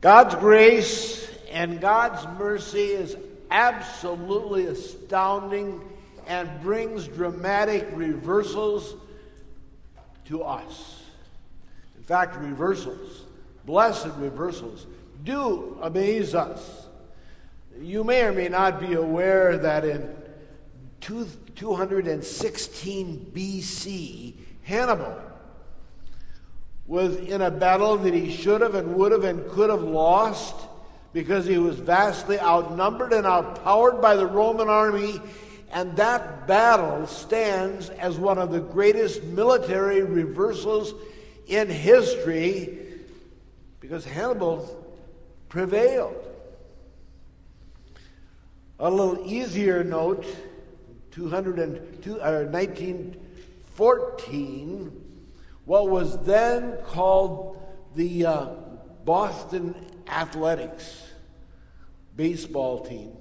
God's grace and God's mercy is absolutely astounding and brings dramatic reversals to us. In fact, reversals, blessed reversals, do amaze us. You may or may not be aware that in 216 BC, Hannibal was in a battle that he should have and would have and could have lost because he was vastly outnumbered and outpowered by the Roman army. And that battle stands as one of the greatest military reversals in history because Hannibal prevailed. A little easier note 202, uh, 1914 what was then called the uh, Boston Athletics baseball team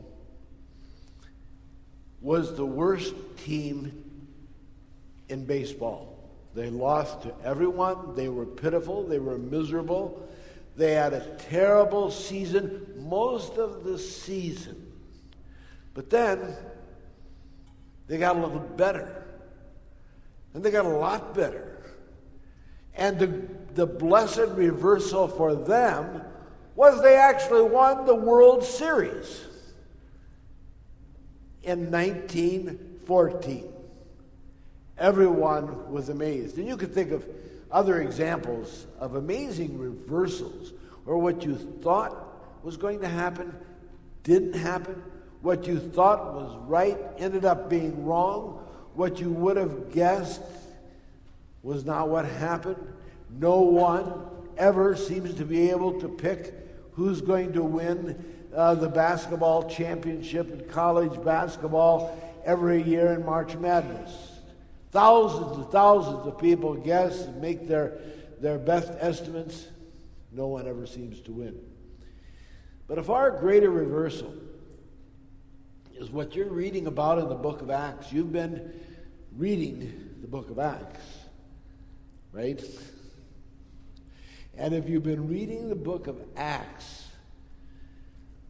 was the worst team in baseball. They lost to everyone. They were pitiful. They were miserable. They had a terrible season most of the season. But then they got a little better. And they got a lot better. And the, the blessed reversal for them was they actually won the World Series in 1914. Everyone was amazed. And you could think of other examples of amazing reversals or what you thought was going to happen didn't happen. What you thought was right ended up being wrong. What you would have guessed was not what happened. No one ever seems to be able to pick who's going to win uh, the basketball championship in college basketball every year in March Madness. Thousands and thousands of people guess and make their, their best estimates. No one ever seems to win. But a far greater reversal is what you're reading about in the book of Acts. You've been reading the book of Acts right? And if you've been reading the book of Acts,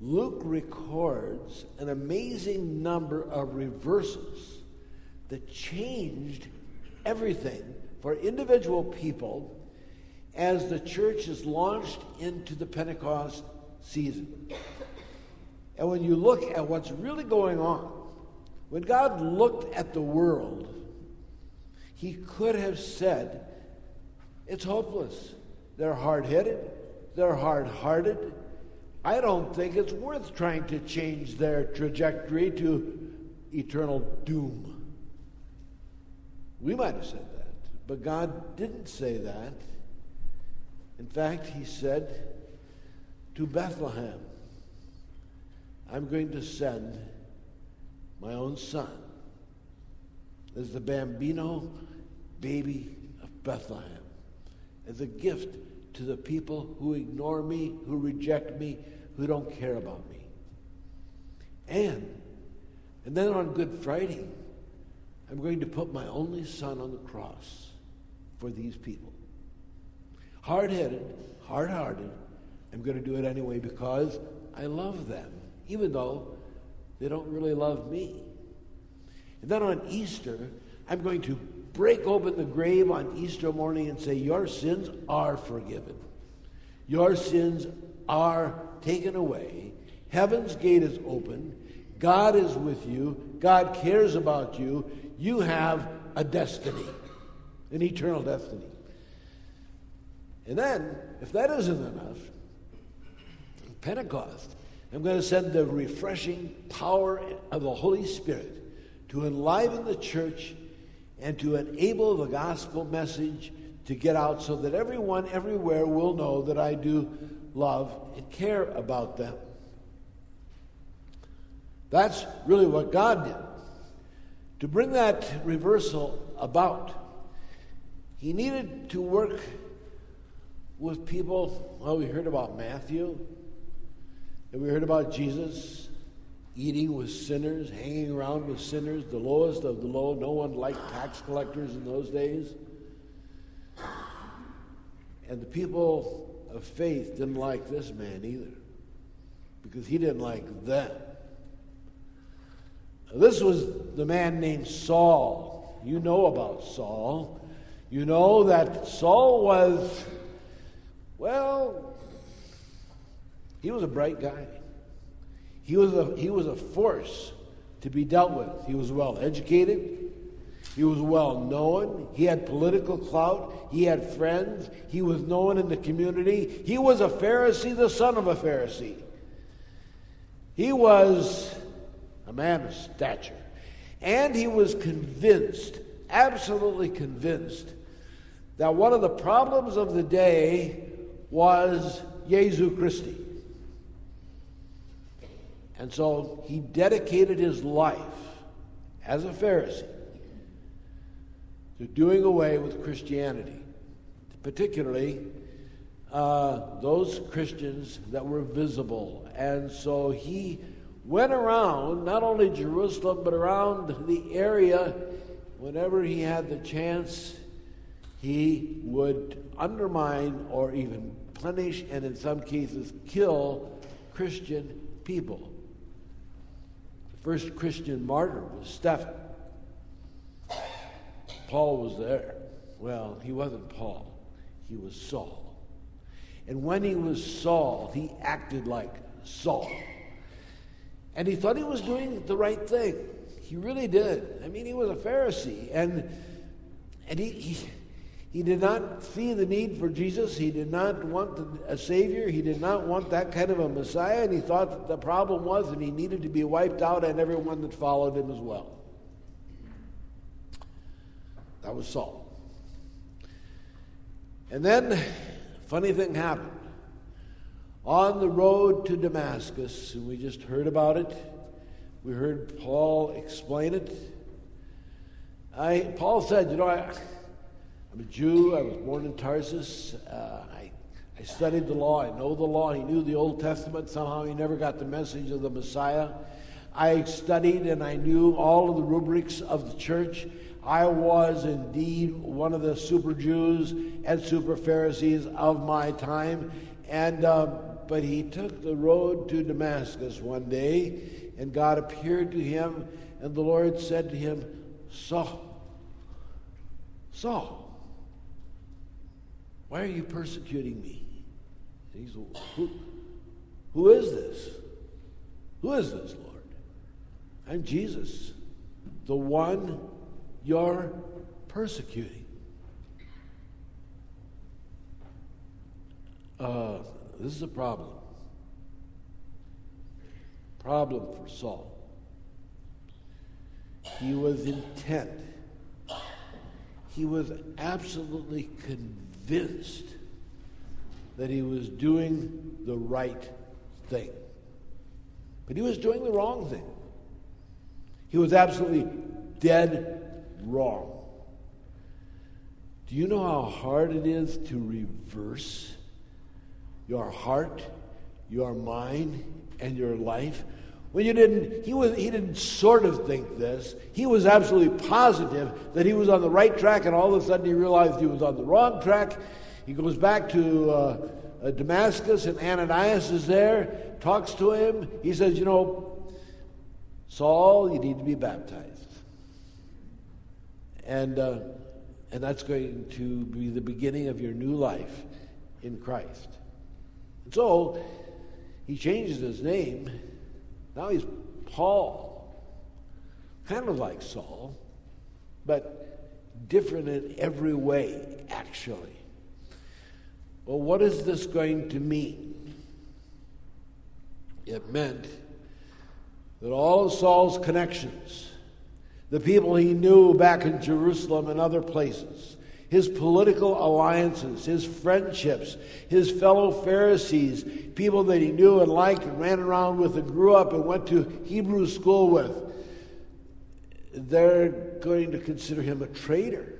Luke records an amazing number of reversals that changed everything for individual people as the church is launched into the Pentecost season. And when you look at what's really going on, when God looked at the world, he could have said, it's hopeless. They're hard headed, they're hard hearted. I don't think it's worth trying to change their trajectory to eternal doom. We might have said that, but God didn't say that. In fact, He said to Bethlehem, I'm going to send my own son as the bambino baby of Bethlehem as a gift to the people who ignore me, who reject me, who don't care about me. And, and then on Good Friday, I'm going to put my only son on the cross for these people. Hard headed, hard hearted, I'm going to do it anyway because I love them, even though they don't really love me. And then on Easter, I'm going to break open the grave on Easter morning and say, Your sins are forgiven. Your sins are taken away. Heaven's gate is open. God is with you. God cares about you. You have a destiny, an eternal destiny. And then, if that isn't enough, Pentecost, I'm going to send the refreshing power of the Holy Spirit to enliven the church and to enable the gospel message to get out so that everyone everywhere will know that I do love and care about them. That's really what God did. To bring that reversal about, he needed to work with people. Well, we heard about Matthew, and we heard about Jesus, eating with sinners, hanging around with sinners, the lowest of the low. No one liked tax collectors in those days. And the people of faith didn't like this man either because he didn't like them. This was the man named Saul. You know about Saul. You know that Saul was, well, he was a bright guy. He was a, he was a force to be dealt with. He was well educated. He was well known. He had political clout. He had friends. He was known in the community. He was a Pharisee, the son of a Pharisee. He was a man of stature. And he was convinced, absolutely convinced, that one of the problems of the day was Jesu Christi. And so he dedicated his life as a Pharisee to doing away with Christianity, particularly uh, those Christians that were visible. And so he went around, not only Jerusalem, but around the area. Whenever he had the chance, he would undermine or even punish and, in some cases, kill Christian people. First Christian martyr was Stephen. Paul was there. Well, he wasn't Paul, he was Saul. And when he was Saul, he acted like Saul. And he thought he was doing the right thing. He really did. I mean, he was a Pharisee. And, and he, he, he did not see the need for Jesus. He did not want a Savior. He did not want that kind of a Messiah. And he thought that the problem was that he needed to be wiped out and everyone that followed him as well. That was Saul. And then Funny thing happened. On the road to Damascus, and we just heard about it, we heard Paul explain it. I, Paul said, You know, I, I'm a Jew, I was born in Tarsus, uh, I, I studied the law, I know the law, he knew the Old Testament, somehow he never got the message of the Messiah. I studied and I knew all of the rubrics of the church. I was indeed one of the super Jews and super Pharisees of my time. And, uh, but he took the road to Damascus one day, and God appeared to him, and the Lord said to him, Saul, Saul, why are you persecuting me? He's, who, who is this? Who is this, Lord? I'm Jesus, the one you're persecuting. Uh, this is a problem. Problem for Saul. He was intent. He was absolutely convinced that he was doing the right thing. But he was doing the wrong thing. He was absolutely dead wrong. Do you know how hard it is to reverse your heart, your mind, and your life? When you didn't, he, was, he didn't sort of think this. He was absolutely positive that he was on the right track, and all of a sudden he realized he was on the wrong track. He goes back to uh, uh, Damascus, and Ananias is there, talks to him. He says, You know, Saul, you need to be baptized. And, uh, and that's going to be the beginning of your new life in Christ. And so he changes his name. Now he's Paul. Kind of like Saul, but different in every way, actually. Well, what is this going to mean? It meant that all of Saul's connections, the people he knew back in Jerusalem and other places, his political alliances, his friendships, his fellow Pharisees, people that he knew and liked and ran around with and grew up and went to Hebrew school with, they're going to consider him a traitor.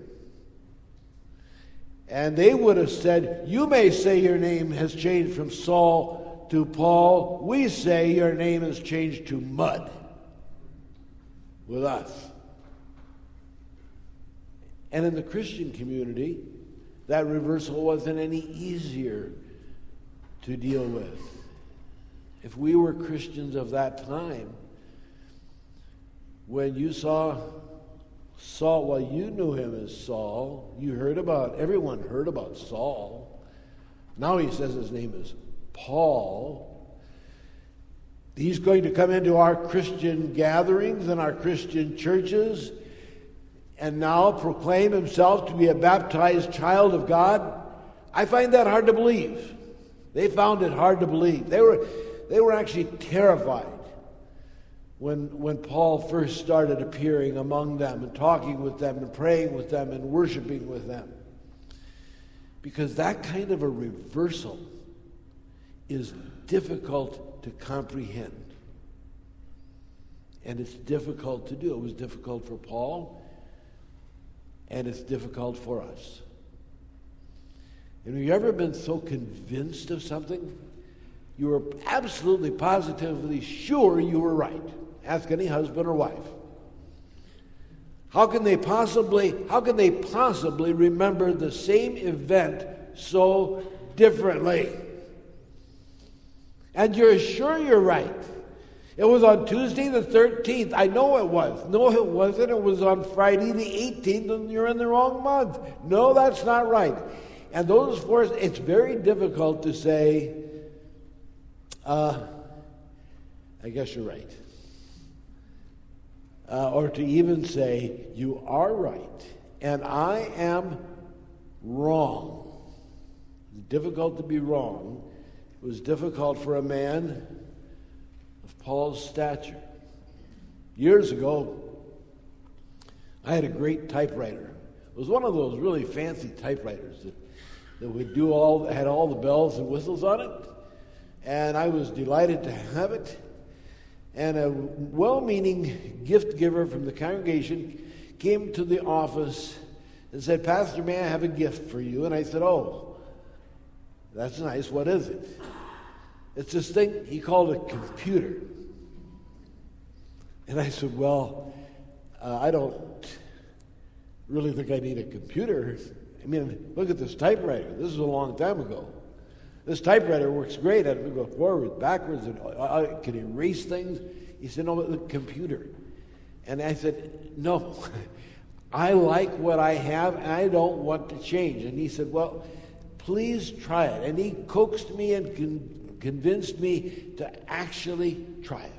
And they would have said, You may say your name has changed from Saul to Paul. We say your name has changed to mud with us. And in the Christian community, that reversal wasn't any easier to deal with. If we were Christians of that time, when you saw Saul, well, you knew him as Saul. You heard about, everyone heard about Saul. Now he says his name is Paul. He's going to come into our Christian gatherings and our Christian churches and now proclaim himself to be a baptized child of God. I find that hard to believe. They found it hard to believe. They were, they were actually terrified when, when Paul first started appearing among them and talking with them and praying with them and worshiping with them. Because that kind of a reversal is difficult to comprehend. And it's difficult to do. It was difficult for Paul, and it's difficult for us. And have you ever been so convinced of something? You were absolutely positively sure you were right. Ask any husband or wife. How can they possibly how can they possibly remember the same event so differently? And you're sure you're right. It was on Tuesday the 13th. I know it was. No, it wasn't. It was on Friday the 18th, and you're in the wrong month. No, that's not right. And those four, it's very difficult to say, uh, I guess you're right uh, or to even say, You are right, and I am wrong. It's difficult to be wrong. It was difficult for a man Paul's stature. Years ago, I had a great typewriter. It was one of those really fancy typewriters that, that would do all had all the bells and whistles on it. And I was delighted to have it. And a well meaning gift giver from the congregation came to the office and said, Pastor, may I have a gift for you? And I said, Oh, that's nice. What is it? It's this thing he called a computer. And I said, Well, uh, I don't really think I need a computer. I mean, look at this typewriter. This is a long time ago. This typewriter works great. I can go forward, backwards, and I can erase things. He said, No, but the computer. And I said, No, I like what I have, and I don't want to change. And he said, Well, please try it. And he coaxed me and con- convinced me to actually try it.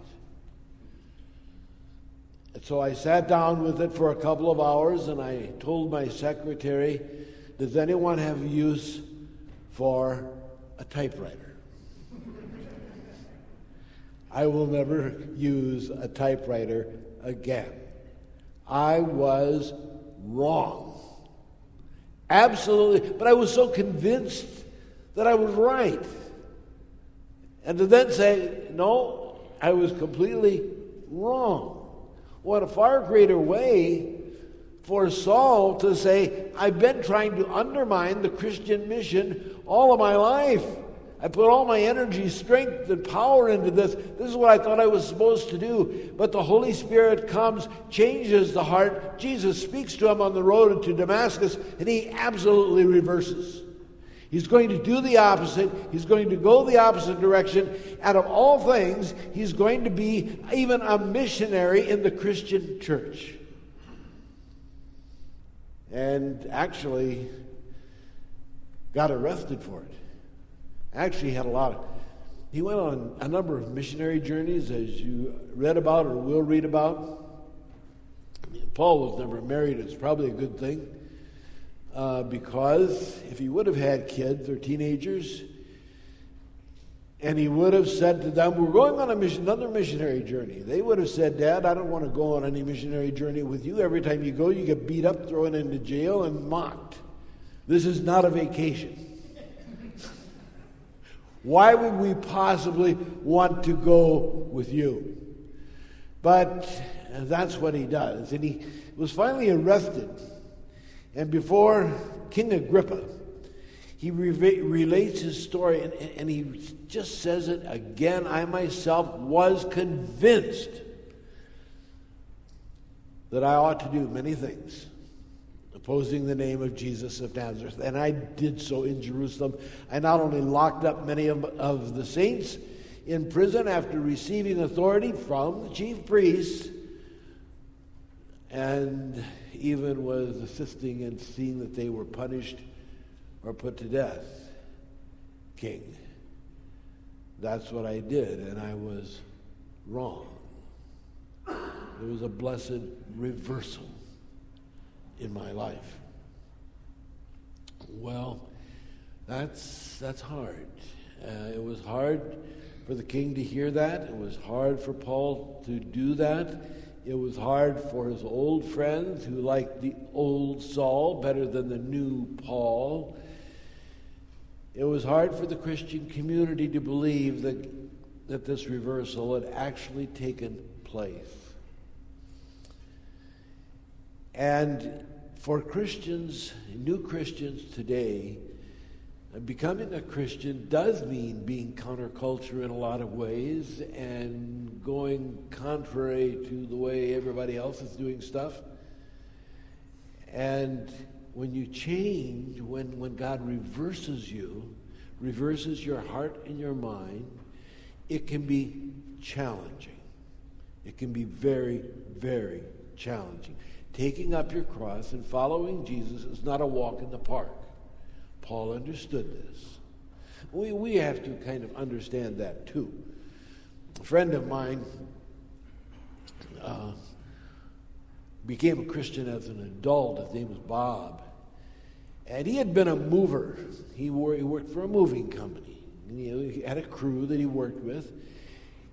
And so I sat down with it for a couple of hours and I told my secretary, Does anyone have use for a typewriter. I will never use a typewriter again. I was wrong. Absolutely. But I was so convinced that I was right. And to then say, no, I was completely wrong. What a far greater way for Saul to say, I've been trying to undermine the Christian mission all of my life. I put all my energy, strength, and power into this. This is what I thought I was supposed to do. But the Holy Spirit comes, changes the heart. Jesus speaks to him on the road to Damascus, and he absolutely reverses. He's going to do the opposite. He's going to go the opposite direction. Out of all things, he's going to be even a missionary in the Christian church. And actually, got arrested for it. Actually, had a lot of. He went on a number of missionary journeys, as you read about or will read about. Paul was never married. It's probably a good thing uh, because if he would have had kids or teenagers, and he would have said to them, We're going on mission, another missionary journey. They would have said, Dad, I don't want to go on any missionary journey with you. Every time you go, you get beat up, thrown into jail, and mocked. This is not a vacation. Why would we possibly want to go with you? But that's what he does. And he was finally arrested. And before King Agrippa, he re- relates his story and, and he just says it again. I myself was convinced that I ought to do many things opposing the name of Jesus of Nazareth. And I did so in Jerusalem. I not only locked up many of, of the saints in prison after receiving authority from the chief priests, and even was assisting in seeing that they were punished or put to death. King. That's what I did, and I was wrong. There was a blessed reversal in my life. Well, that's, that's hard. Uh, it was hard for the king to hear that. It was hard for Paul to do that. It was hard for his old friends who liked the old Saul better than the new Paul. It was hard for the Christian community to believe that, that this reversal had actually taken place. And for Christians, new Christians today, becoming a Christian does mean being counterculture in a lot of ways and going contrary to the way everybody else is doing stuff. And when you change, when, when God reverses you, reverses your heart and your mind, it can be challenging. It can be very, very challenging. Taking up your cross and following Jesus is not a walk in the park. Paul understood this. We, we have to kind of understand that too. A friend of mine uh, became a Christian as an adult. His name was Bob. And he had been a mover. He, wore, he worked for a moving company. You he had a crew that he worked with.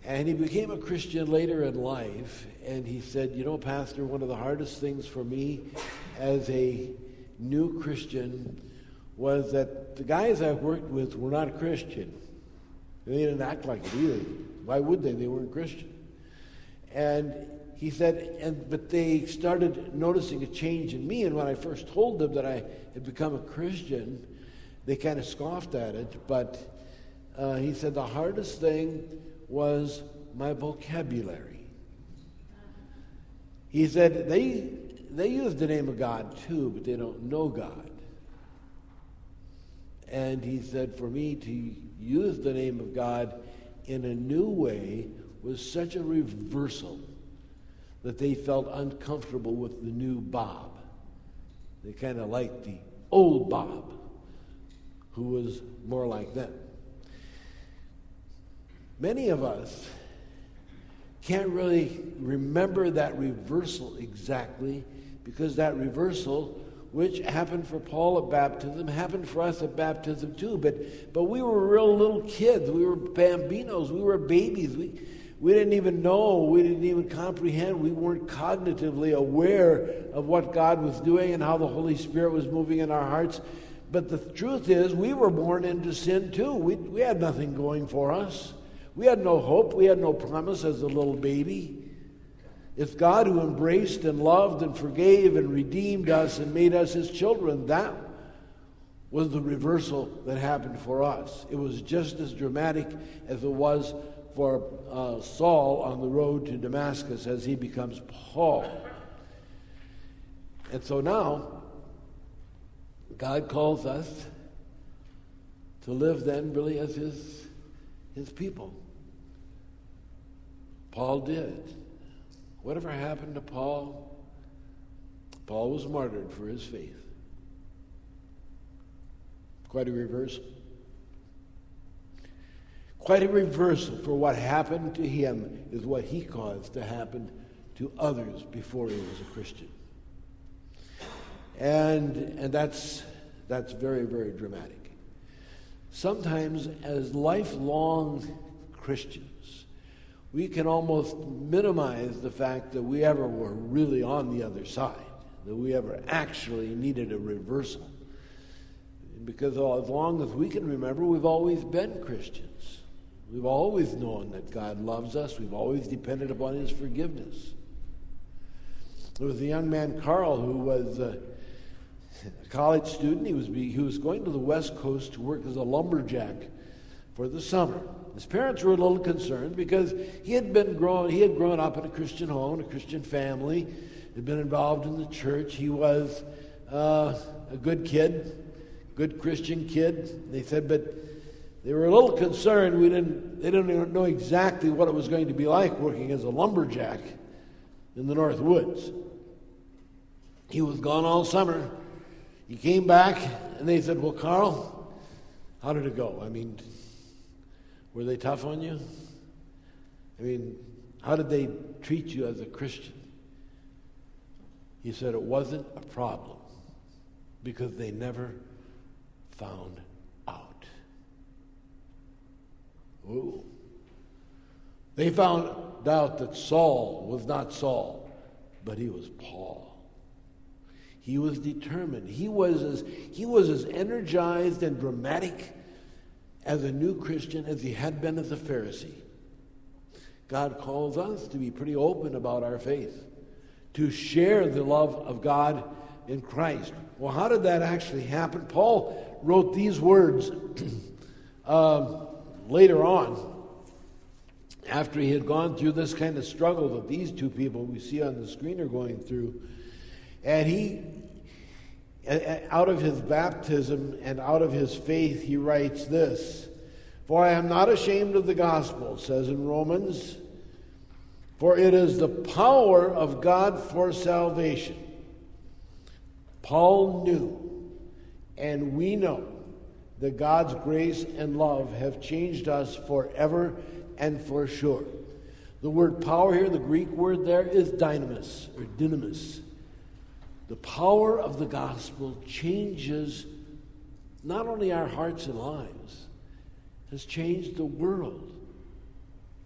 And he became a Christian later in life. And he said, You know, Pastor, one of the hardest things for me as a new Christian was that the guys I worked with were not Christian. They didn't act like it either. Why would they? They weren't Christian. And he said, and but they started noticing a change in me. And when I first told them that I had become a Christian, they kind of scoffed at it. But uh, he said the hardest thing was my vocabulary. He said they they use the name of God too, but they don't know God. And he said, for me to use the name of God in a new way was such a reversal that they felt uncomfortable with the new Bob. They kind of liked the old Bob, who was more like them. Many of us can't really remember that reversal exactly because that reversal which happened for Paul at baptism, happened for us at baptism too. But, but we were real little kids. We were bambinos. We were babies. We, we didn't even know. We didn't even comprehend. We weren't cognitively aware of what God was doing and how the Holy Spirit was moving in our hearts. But the truth is, we were born into sin too. We, we had nothing going for us. We had no hope. We had no promise as a little baby. It's God who embraced and loved and forgave and redeemed us and made us his children. That was the reversal that happened for us. It was just as dramatic as it was for uh, Saul on the road to Damascus as he becomes Paul. And so now, God calls us to live then really as his, his people. Paul did. Whatever happened to Paul? Paul was martyred for his faith. Quite a reversal. Quite a reversal for what happened to him is what he caused to happen to others before he was a Christian. And, and that's, that's very, very dramatic. Sometimes, as lifelong Christians, we can almost minimize the fact that we ever were really on the other side, that we ever actually needed a reversal. Because as long as we can remember, we've always been Christians. We've always known that God loves us. We've always depended upon His forgiveness. There was a young man, Carl, who was a college student. He was, he was going to the West Coast to work as a lumberjack for the summer. His parents were a little concerned because he had been grown, he had grown up in a Christian home, a Christian family, had been involved in the church. He was uh, a good kid, good Christian kid. They said, but they were a little concerned. We didn't, they didn't know exactly what it was going to be like working as a lumberjack in the North Woods. He was gone all summer. He came back, and they said, Well, Carl, how did it go? I mean, were they tough on you? I mean, how did they treat you as a Christian? He said it wasn't a problem because they never found out. Ooh. They found out that Saul was not Saul, but he was Paul. He was determined. He was as, he was as energized and dramatic as a new Christian as he had been as a Pharisee. God calls us to be pretty open about our faith, to share the love of God in Christ. Well, how did that actually happen? Paul wrote these words uh, later on, after he had gone through this kind of struggle that these two people we see on the screen are going through. And he, out of his baptism and out of his faith, he writes this For I am not ashamed of the gospel, says in Romans, for it is the power of God for salvation. Paul knew, and we know, that God's grace and love have changed us forever and for sure. The word power here, the Greek word there, is dynamis or dynamis. The power of the gospel changes not only our hearts and lives, has changed the world.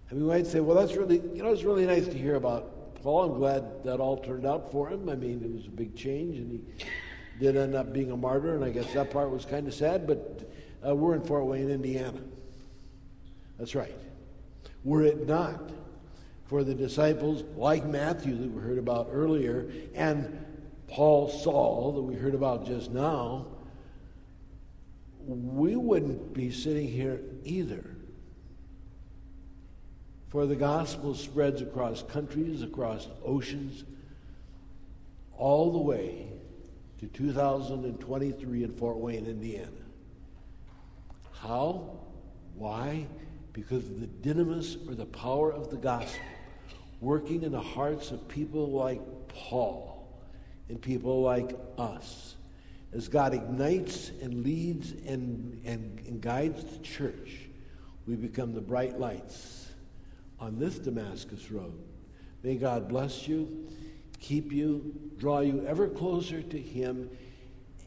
And we might say, well, that's really, you know, it's really nice to hear about Paul. I'm glad that all turned out for him. I mean, it was a big change, and he did end up being a martyr, and I guess that part was kind of sad, but uh, we're in Fort Wayne, Indiana. That's right. Were it not for the disciples like Matthew that we heard about earlier and Paul Saul that we heard about just now, we wouldn't be sitting here either. For the gospel spreads across countries, across oceans, all the way to 2023 in Fort Wayne, Indiana. How? Why? Because of the dynamis or the power of the gospel working in the hearts of people like Paul and people like us. As God ignites and leads and, and, and guides the church, we become the bright lights on this Damascus road. May God bless you, keep you, draw you ever closer to Him,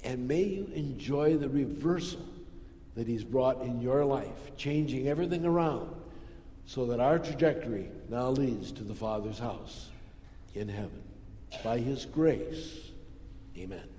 and may you enjoy the reversal that He's brought in your life, changing everything around so that our trajectory now leads to the Father's house in heaven by his grace. Amen.